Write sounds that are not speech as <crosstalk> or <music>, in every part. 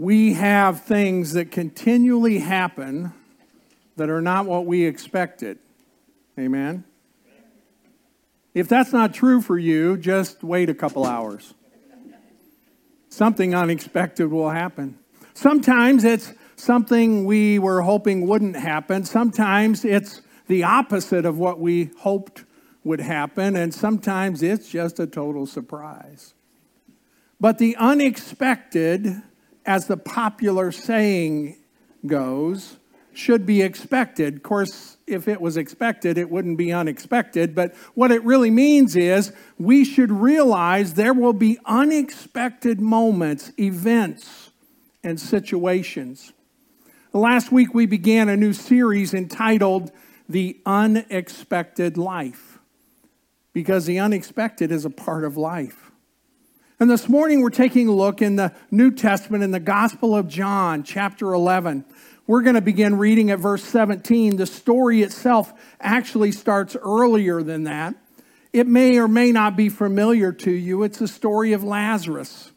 we have things that continually happen that are not what we expected. Amen? If that's not true for you, just wait a couple hours. Something unexpected will happen. Sometimes it's something we were hoping wouldn't happen. Sometimes it's the opposite of what we hoped would happen. And sometimes it's just a total surprise. But the unexpected, as the popular saying goes, should be expected. Of course, if it was expected, it wouldn't be unexpected. But what it really means is we should realize there will be unexpected moments, events, and situations. Last week, we began a new series entitled The Unexpected Life, because the unexpected is a part of life. And this morning, we're taking a look in the New Testament in the Gospel of John, chapter 11. We're going to begin reading at verse 17. The story itself actually starts earlier than that. It may or may not be familiar to you. It's the story of Lazarus.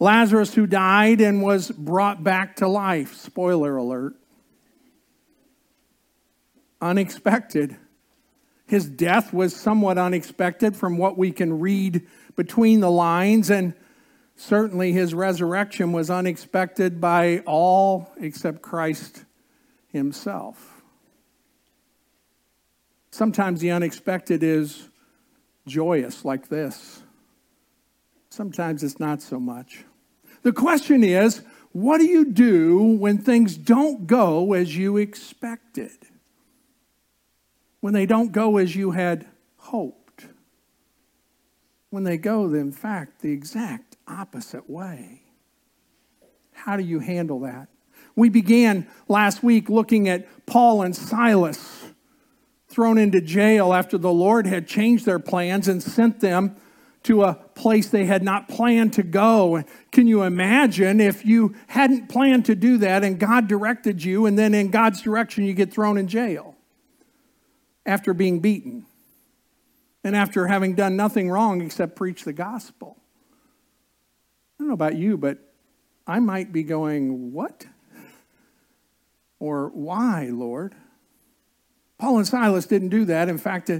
Lazarus, who died and was brought back to life. Spoiler alert. Unexpected. His death was somewhat unexpected from what we can read between the lines, and Certainly, his resurrection was unexpected by all except Christ himself. Sometimes the unexpected is joyous, like this. Sometimes it's not so much. The question is what do you do when things don't go as you expected? When they don't go as you had hoped? When they go, in fact, the exact opposite way. How do you handle that? We began last week looking at Paul and Silas thrown into jail after the Lord had changed their plans and sent them to a place they had not planned to go. Can you imagine if you hadn't planned to do that and God directed you, and then in God's direction you get thrown in jail after being beaten and after having done nothing wrong except preach the gospel? I don't know about you, but I might be going, What? Or why, Lord? Paul and Silas didn't do that. In fact,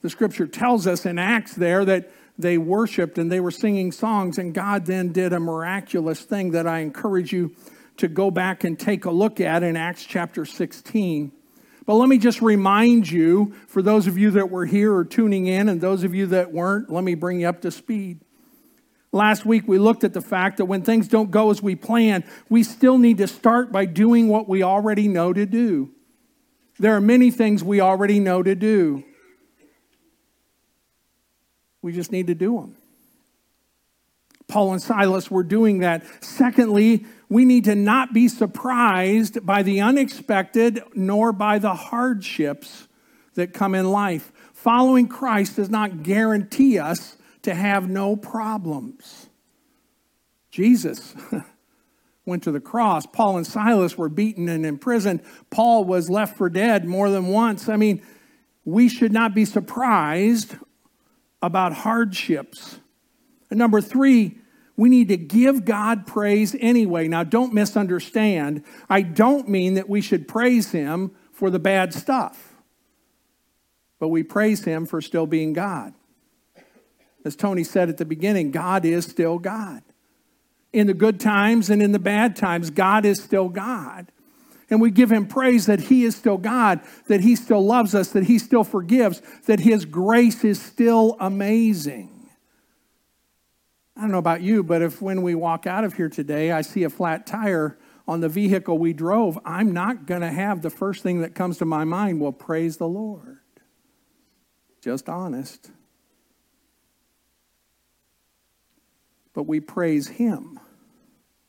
the scripture tells us in Acts there that they worshiped and they were singing songs, and God then did a miraculous thing that I encourage you to go back and take a look at in Acts chapter 16. But let me just remind you, for those of you that were here or tuning in, and those of you that weren't, let me bring you up to speed. Last week, we looked at the fact that when things don't go as we plan, we still need to start by doing what we already know to do. There are many things we already know to do. We just need to do them. Paul and Silas were doing that. Secondly, we need to not be surprised by the unexpected nor by the hardships that come in life. Following Christ does not guarantee us to have no problems. Jesus <laughs> went to the cross. Paul and Silas were beaten and imprisoned. Paul was left for dead more than once. I mean, we should not be surprised about hardships. And number three, we need to give God praise anyway. Now, don't misunderstand. I don't mean that we should praise Him for the bad stuff, but we praise Him for still being God. As Tony said at the beginning, God is still God. In the good times and in the bad times, God is still God. And we give him praise that he is still God, that he still loves us, that he still forgives, that his grace is still amazing. I don't know about you, but if when we walk out of here today, I see a flat tire on the vehicle we drove, I'm not going to have the first thing that comes to my mind, well, praise the Lord. Just honest. but we praise Him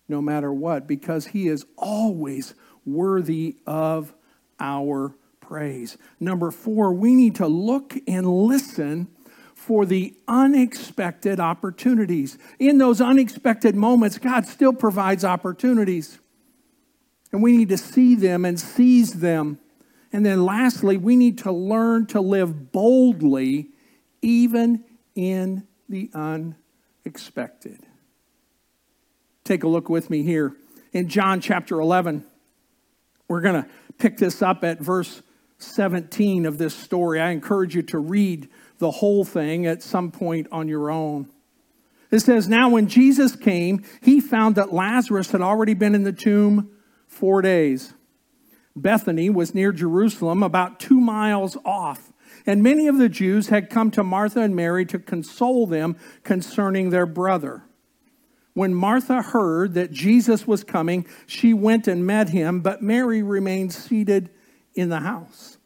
no matter what because He is always worthy of our praise. Number four, we need to look and listen for the unexpected opportunities. In those unexpected moments, God still provides opportunities. And we need to see them and seize them. And then lastly, we need to learn to live boldly even in the unexpected. Take a look with me here in John chapter 11. We're going to pick this up at verse 17 of this story. I encourage you to read the whole thing at some point on your own. It says, Now when Jesus came, he found that Lazarus had already been in the tomb four days. Bethany was near Jerusalem, about two miles off, and many of the Jews had come to Martha and Mary to console them concerning their brother. When Martha heard that Jesus was coming, she went and met him, but Mary remained seated in the house.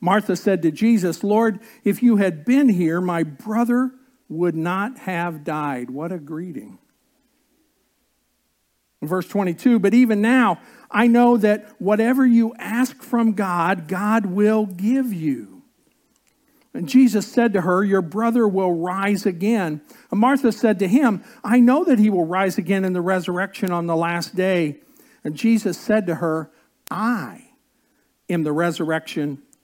Martha said to Jesus, Lord, if you had been here, my brother would not have died. What a greeting. Verse 22 But even now, I know that whatever you ask from God, God will give you. And Jesus said to her, Your brother will rise again. And Martha said to him, I know that he will rise again in the resurrection on the last day. And Jesus said to her, I am the resurrection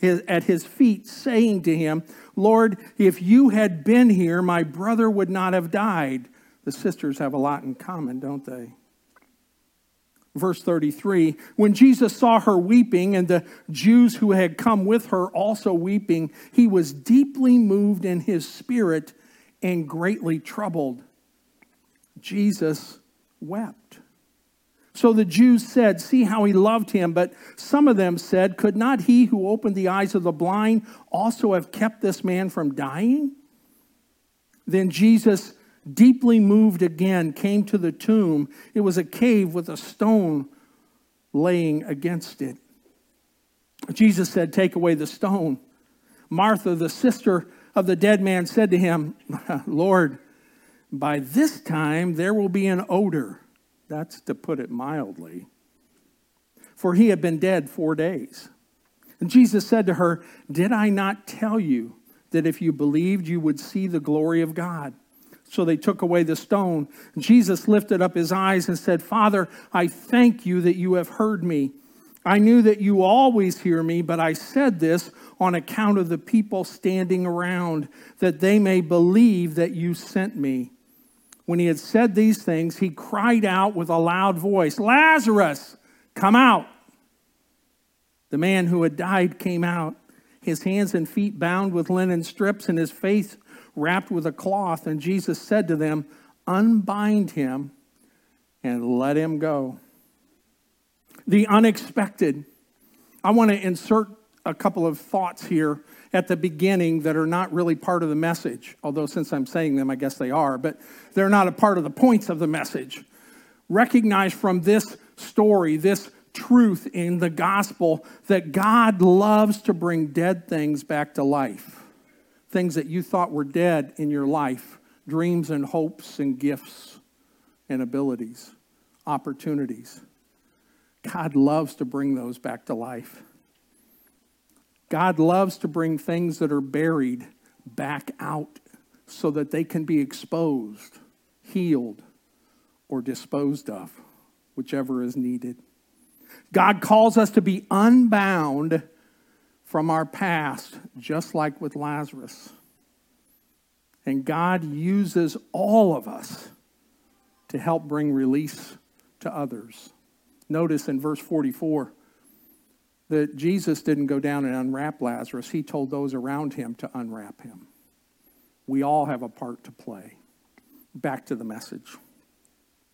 his, at his feet, saying to him, Lord, if you had been here, my brother would not have died. The sisters have a lot in common, don't they? Verse 33 When Jesus saw her weeping and the Jews who had come with her also weeping, he was deeply moved in his spirit and greatly troubled. Jesus wept. So the Jews said, See how he loved him. But some of them said, Could not he who opened the eyes of the blind also have kept this man from dying? Then Jesus, deeply moved again, came to the tomb. It was a cave with a stone laying against it. Jesus said, Take away the stone. Martha, the sister of the dead man, said to him, <laughs> Lord, by this time there will be an odor that's to put it mildly. For he had been dead four days. And Jesus said to her, Did I not tell you that if you believed, you would see the glory of God? So they took away the stone. Jesus lifted up his eyes and said, Father, I thank you that you have heard me. I knew that you always hear me, but I said this on account of the people standing around, that they may believe that you sent me. When he had said these things, he cried out with a loud voice, Lazarus, come out. The man who had died came out, his hands and feet bound with linen strips, and his face wrapped with a cloth. And Jesus said to them, Unbind him and let him go. The unexpected. I want to insert a couple of thoughts here at the beginning that are not really part of the message, although since I'm saying them, I guess they are, but they're not a part of the points of the message. Recognize from this story, this truth in the gospel, that God loves to bring dead things back to life. Things that you thought were dead in your life, dreams and hopes and gifts and abilities, opportunities. God loves to bring those back to life. God loves to bring things that are buried back out so that they can be exposed, healed, or disposed of, whichever is needed. God calls us to be unbound from our past, just like with Lazarus. And God uses all of us to help bring release to others. Notice in verse 44 that Jesus didn't go down and unwrap Lazarus, he told those around him to unwrap him. We all have a part to play. Back to the message.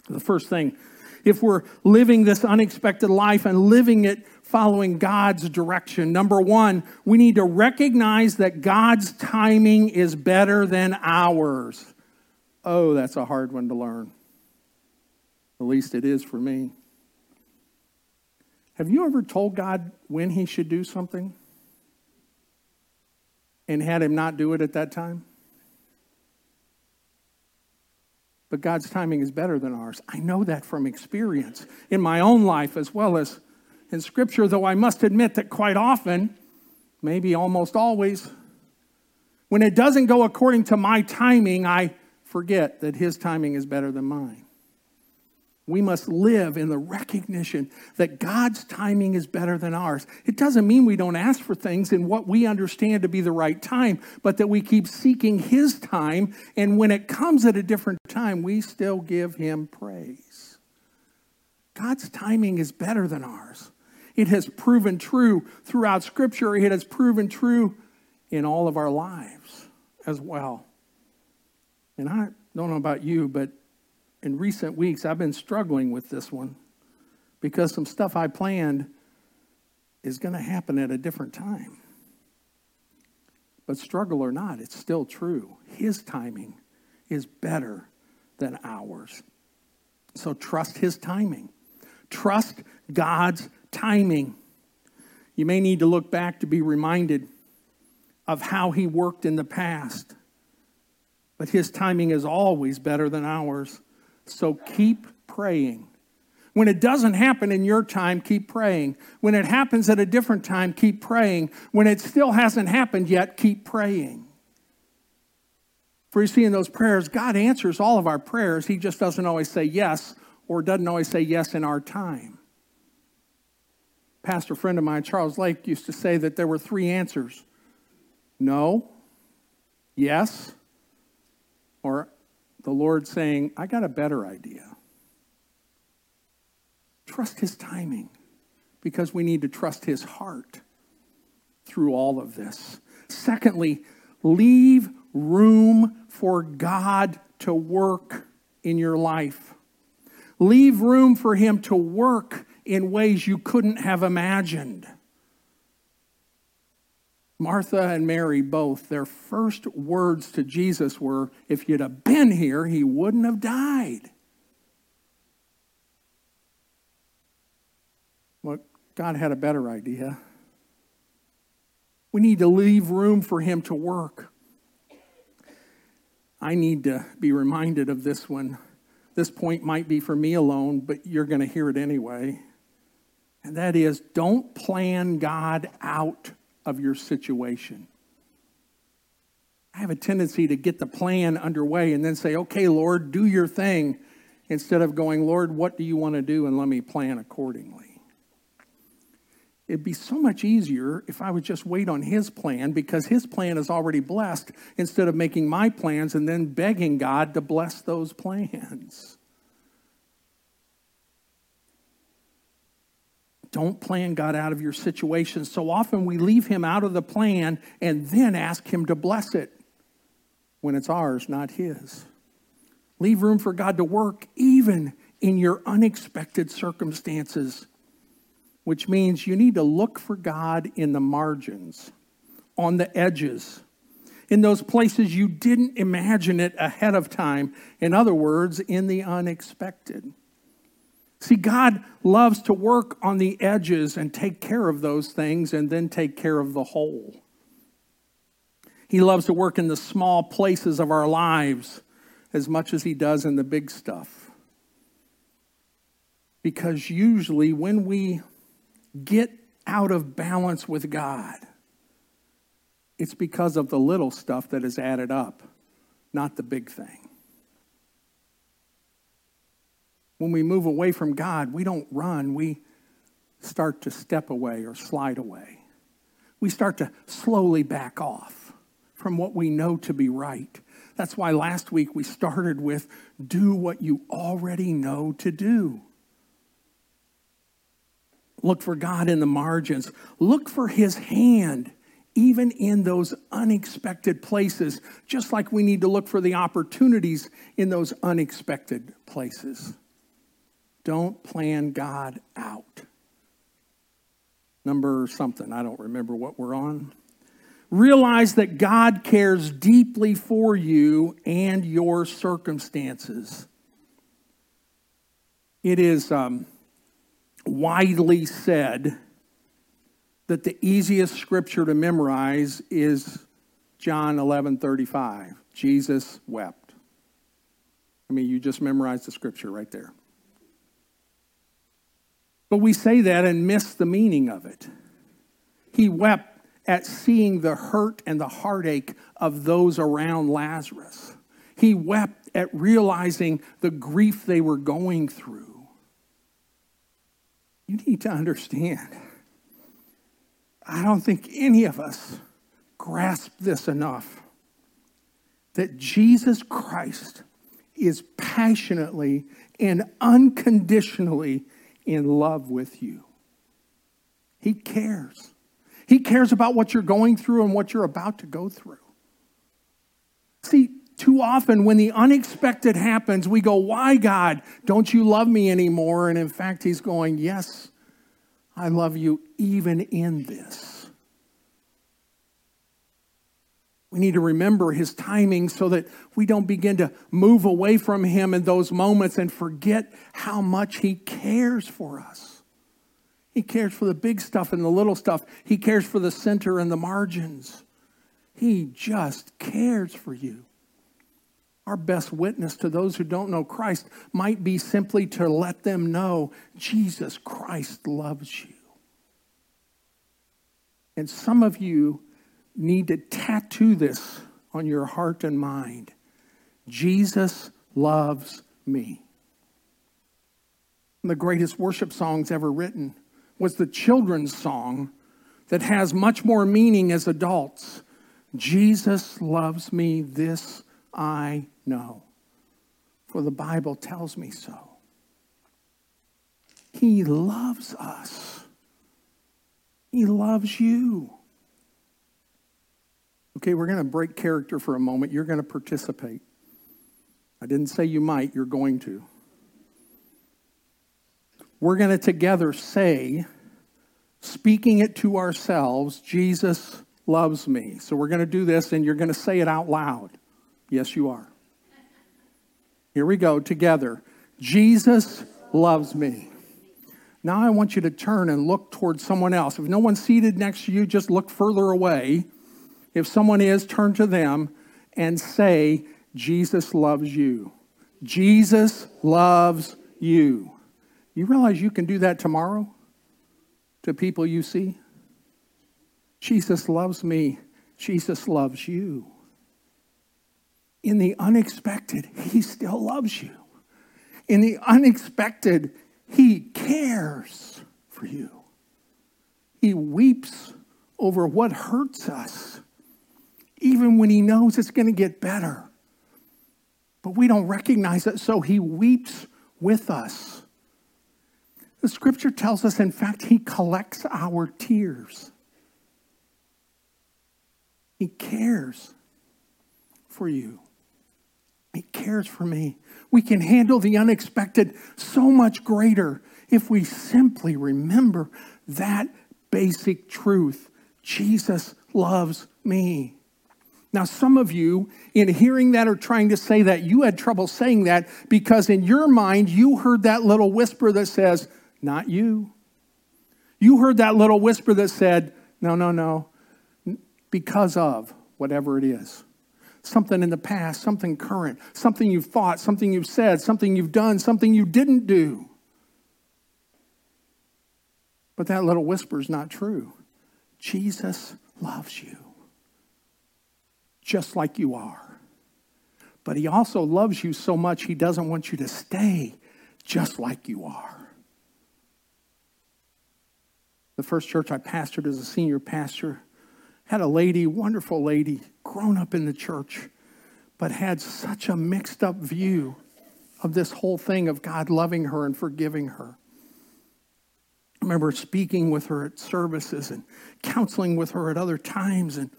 The first thing, if we're living this unexpected life and living it following God's direction, number one, we need to recognize that God's timing is better than ours. Oh, that's a hard one to learn. At least it is for me. Have you ever told God when He should do something and had Him not do it at that time? But God's timing is better than ours. I know that from experience in my own life as well as in Scripture, though I must admit that quite often, maybe almost always, when it doesn't go according to my timing, I forget that His timing is better than mine. We must live in the recognition that God's timing is better than ours. It doesn't mean we don't ask for things in what we understand to be the right time, but that we keep seeking His time. And when it comes at a different time, we still give Him praise. God's timing is better than ours. It has proven true throughout Scripture, it has proven true in all of our lives as well. And I don't know about you, but in recent weeks, I've been struggling with this one because some stuff I planned is going to happen at a different time. But struggle or not, it's still true. His timing is better than ours. So trust His timing. Trust God's timing. You may need to look back to be reminded of how He worked in the past. But His timing is always better than ours. So keep praying. When it doesn't happen in your time, keep praying. When it happens at a different time, keep praying. When it still hasn't happened yet, keep praying. For you see, in those prayers, God answers all of our prayers. He just doesn't always say yes or doesn't always say yes in our time. Pastor friend of mine, Charles Lake, used to say that there were three answers no, yes, or the Lord saying, I got a better idea. Trust His timing because we need to trust His heart through all of this. Secondly, leave room for God to work in your life. Leave room for Him to work in ways you couldn't have imagined. Martha and Mary both, their first words to Jesus were, If you'd have been here, he wouldn't have died. Well, God had a better idea. We need to leave room for him to work. I need to be reminded of this one. This point might be for me alone, but you're going to hear it anyway. And that is don't plan God out of your situation. I have a tendency to get the plan underway and then say, okay, Lord, do your thing, instead of going, Lord, what do you want to do? And let me plan accordingly. It'd be so much easier if I would just wait on His plan because His plan is already blessed instead of making my plans and then begging God to bless those plans. Don't plan God out of your situation. So often we leave Him out of the plan and then ask Him to bless it when it's ours, not His. Leave room for God to work even in your unexpected circumstances, which means you need to look for God in the margins, on the edges, in those places you didn't imagine it ahead of time. In other words, in the unexpected. See, God loves to work on the edges and take care of those things and then take care of the whole. He loves to work in the small places of our lives as much as he does in the big stuff. Because usually when we get out of balance with God, it's because of the little stuff that is added up, not the big thing. When we move away from God, we don't run, we start to step away or slide away. We start to slowly back off from what we know to be right. That's why last week we started with do what you already know to do. Look for God in the margins. Look for his hand even in those unexpected places, just like we need to look for the opportunities in those unexpected places. Don't plan God out. Number something, I don't remember what we're on. Realize that God cares deeply for you and your circumstances. It is um, widely said that the easiest scripture to memorize is John 11 35. Jesus wept. I mean, you just memorized the scripture right there. But we say that and miss the meaning of it. He wept at seeing the hurt and the heartache of those around Lazarus. He wept at realizing the grief they were going through. You need to understand. I don't think any of us grasp this enough that Jesus Christ is passionately and unconditionally in love with you. He cares. He cares about what you're going through and what you're about to go through. See, too often when the unexpected happens, we go, Why, God? Don't you love me anymore? And in fact, He's going, Yes, I love you even in this. We need to remember his timing so that we don't begin to move away from him in those moments and forget how much he cares for us. He cares for the big stuff and the little stuff, he cares for the center and the margins. He just cares for you. Our best witness to those who don't know Christ might be simply to let them know Jesus Christ loves you. And some of you need to tattoo this on your heart and mind Jesus loves me. The greatest worship songs ever written was the children's song that has much more meaning as adults. Jesus loves me, this I know, for the Bible tells me so. He loves us. He loves you. Okay, we're going to break character for a moment. You're going to participate. I didn't say you might, you're going to. We're going to together say, speaking it to ourselves, Jesus loves me. So we're going to do this, and you're going to say it out loud. Yes, you are. Here we go together. Jesus loves me. Now I want you to turn and look towards someone else. If no one's seated next to you, just look further away. If someone is, turn to them and say, Jesus loves you. Jesus loves you. You realize you can do that tomorrow to people you see? Jesus loves me. Jesus loves you in the unexpected, He still loves you. In the unexpected, He cares for you. He weeps over what hurts us, even when He knows it's going to get better. But we don't recognize it, so He weeps with us. The scripture tells us, in fact, He collects our tears. He cares for you. He cares for me. We can handle the unexpected so much greater if we simply remember that basic truth Jesus loves me. Now, some of you, in hearing that or trying to say that, you had trouble saying that because in your mind, you heard that little whisper that says, Not you. You heard that little whisper that said, No, no, no, because of whatever it is something in the past, something current, something you've thought, something you've said, something you've done, something you didn't do. But that little whisper is not true. Jesus loves you just like you are. But he also loves you so much, he doesn't want you to stay just like you are. The first church I pastored as a senior pastor had a lady, wonderful lady, grown up in the church, but had such a mixed up view of this whole thing of God loving her and forgiving her. I remember speaking with her at services and counseling with her at other times, and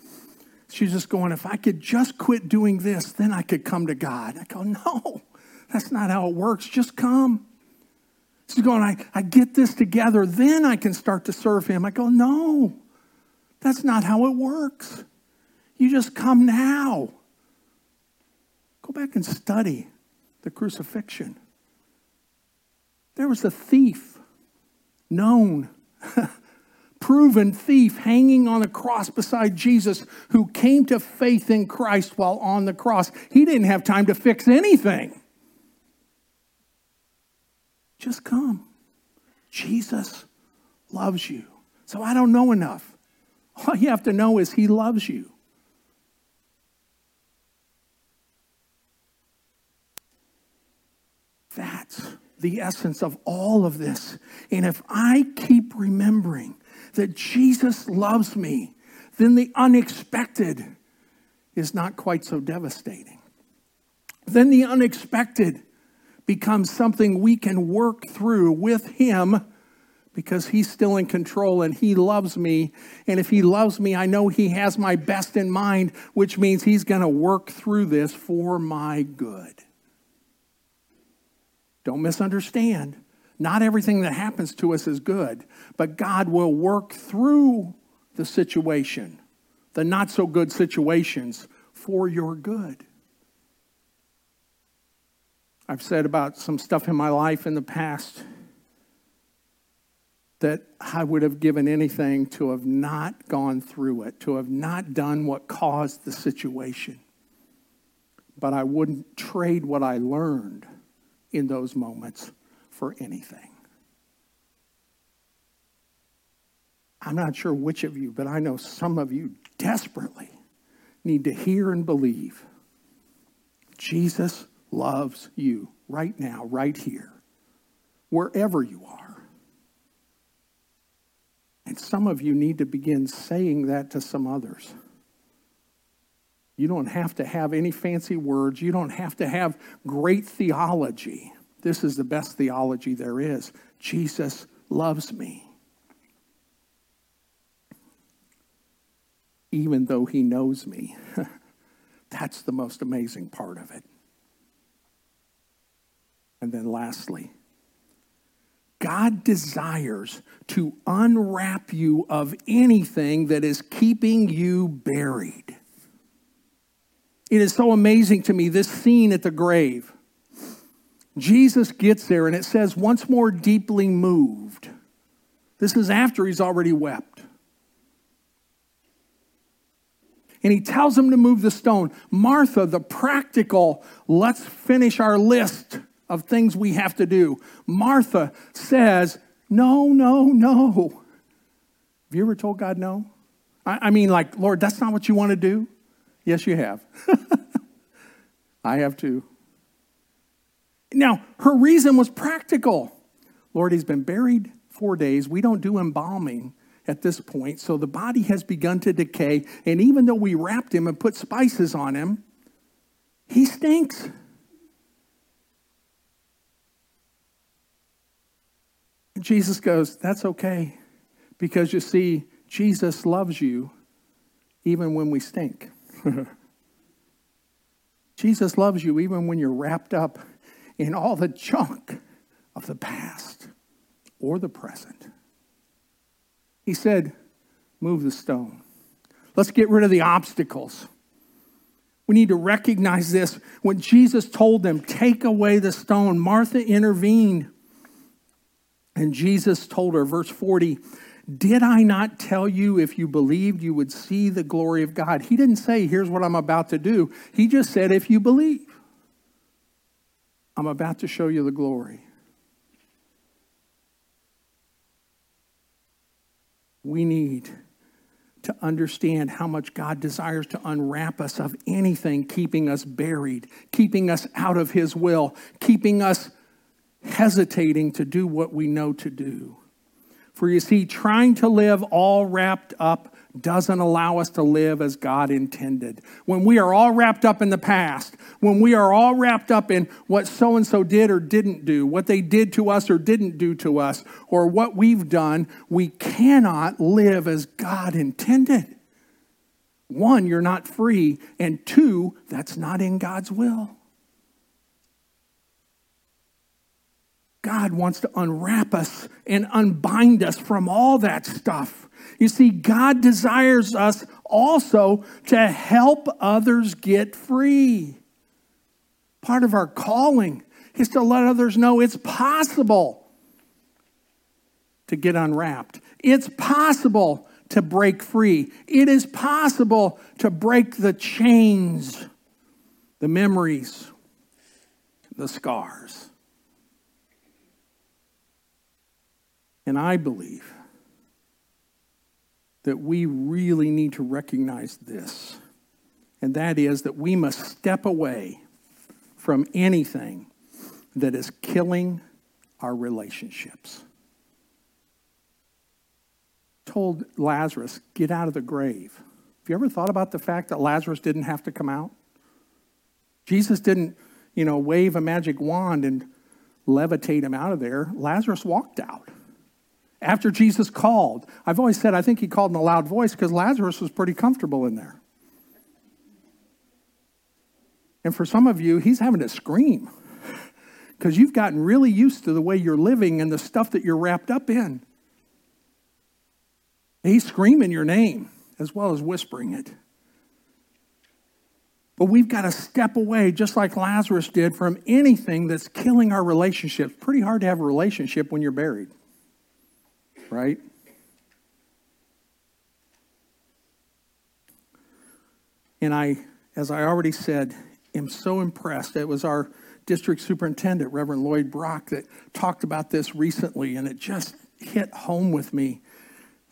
she's just going, If I could just quit doing this, then I could come to God. I go, No, that's not how it works. Just come. She's going, I, I get this together, then I can start to serve him. I go, no, that's not how it works. You just come now. Go back and study the crucifixion. There was a thief, known, <laughs> proven thief, hanging on a cross beside Jesus who came to faith in Christ while on the cross. He didn't have time to fix anything. Just come. Jesus loves you. So I don't know enough. All you have to know is He loves you. That's the essence of all of this. And if I keep remembering that Jesus loves me, then the unexpected is not quite so devastating. Then the unexpected becomes something we can work through with Him because He's still in control and He loves me. And if He loves me, I know He has my best in mind, which means He's going to work through this for my good. Don't misunderstand. Not everything that happens to us is good, but God will work through the situation, the not so good situations, for your good. I've said about some stuff in my life in the past that I would have given anything to have not gone through it, to have not done what caused the situation. But I wouldn't trade what I learned in those moments for anything. I'm not sure which of you, but I know some of you desperately need to hear and believe Jesus loves you right now, right here, wherever you are. And some of you need to begin saying that to some others. You don't have to have any fancy words. You don't have to have great theology. This is the best theology there is. Jesus loves me. Even though he knows me. <laughs> That's the most amazing part of it. And then lastly, God desires to unwrap you of anything that is keeping you buried. It is so amazing to me, this scene at the grave. Jesus gets there and it says, once more deeply moved. This is after he's already wept. And he tells him to move the stone. Martha, the practical, let's finish our list of things we have to do. Martha says, No, no, no. Have you ever told God no? I, I mean, like, Lord, that's not what you want to do? Yes, you have. <laughs> I have too. Now, her reason was practical. Lord, he's been buried four days. We don't do embalming at this point, so the body has begun to decay. And even though we wrapped him and put spices on him, he stinks. Jesus goes, That's okay. Because you see, Jesus loves you even when we stink. <laughs> Jesus loves you even when you're wrapped up in all the junk of the past or the present. He said, Move the stone. Let's get rid of the obstacles. We need to recognize this. When Jesus told them, Take away the stone, Martha intervened. And Jesus told her, verse 40, Did I not tell you if you believed you would see the glory of God? He didn't say, Here's what I'm about to do. He just said, If you believe, I'm about to show you the glory. We need to understand how much God desires to unwrap us of anything keeping us buried, keeping us out of His will, keeping us hesitating to do what we know to do. For you see, trying to live all wrapped up doesn't allow us to live as God intended. When we are all wrapped up in the past, when we are all wrapped up in what so and so did or didn't do, what they did to us or didn't do to us, or what we've done, we cannot live as God intended. One, you're not free, and two, that's not in God's will. God wants to unwrap us and unbind us from all that stuff. You see, God desires us also to help others get free. Part of our calling is to let others know it's possible to get unwrapped. It's possible to break free. It is possible to break the chains, the memories, the scars. And I believe that we really need to recognize this, and that is that we must step away from anything that is killing our relationships. Told Lazarus, get out of the grave. Have you ever thought about the fact that Lazarus didn't have to come out? Jesus didn't, you know, wave a magic wand and levitate him out of there. Lazarus walked out. After Jesus called, I've always said I think he called in a loud voice because Lazarus was pretty comfortable in there. And for some of you, he's having to scream <laughs> because you've gotten really used to the way you're living and the stuff that you're wrapped up in. He's screaming your name as well as whispering it. But we've got to step away, just like Lazarus did, from anything that's killing our relationships. Pretty hard to have a relationship when you're buried, right? And I, as I already said, am so impressed. It was our district superintendent, Reverend Lloyd Brock, that talked about this recently, and it just hit home with me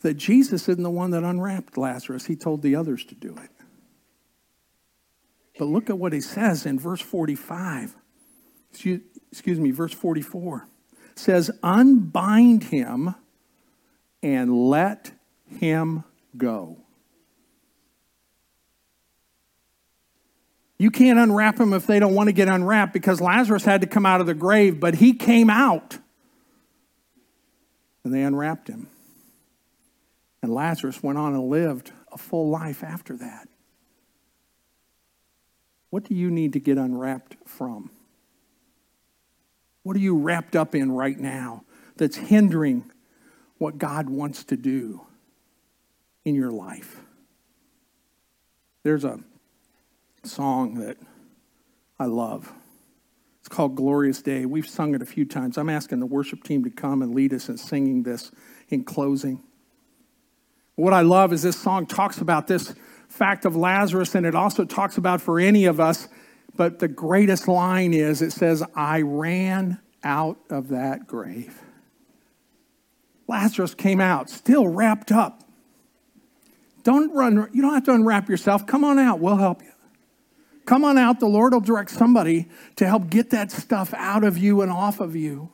that Jesus isn't the one that unwrapped Lazarus, he told the others to do it. But look at what he says in verse 45. Excuse, excuse me, verse 44 it says, Unbind him and let him go. You can't unwrap them if they don't want to get unwrapped because Lazarus had to come out of the grave, but he came out. And they unwrapped him. And Lazarus went on and lived a full life after that. What do you need to get unwrapped from? What are you wrapped up in right now that's hindering what God wants to do in your life? There's a song that I love. It's called Glorious Day. We've sung it a few times. I'm asking the worship team to come and lead us in singing this in closing. What I love is this song talks about this fact of Lazarus, and it also talks about for any of us. But the greatest line is it says, I ran out of that grave. Lazarus came out, still wrapped up. Don't run, you don't have to unwrap yourself. Come on out, we'll help you. Come on out. The Lord will direct somebody to help get that stuff out of you and off of you.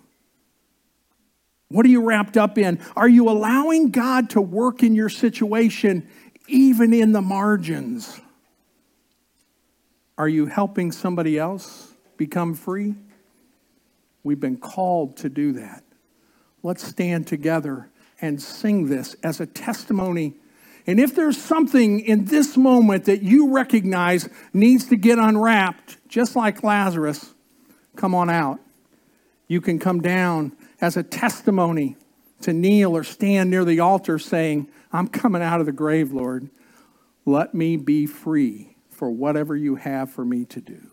What are you wrapped up in? Are you allowing God to work in your situation, even in the margins? Are you helping somebody else become free? We've been called to do that. Let's stand together and sing this as a testimony and if there's something in this moment that you recognize needs to get unwrapped, just like Lazarus, come on out. You can come down as a testimony to kneel or stand near the altar saying, I'm coming out of the grave, Lord. Let me be free for whatever you have for me to do.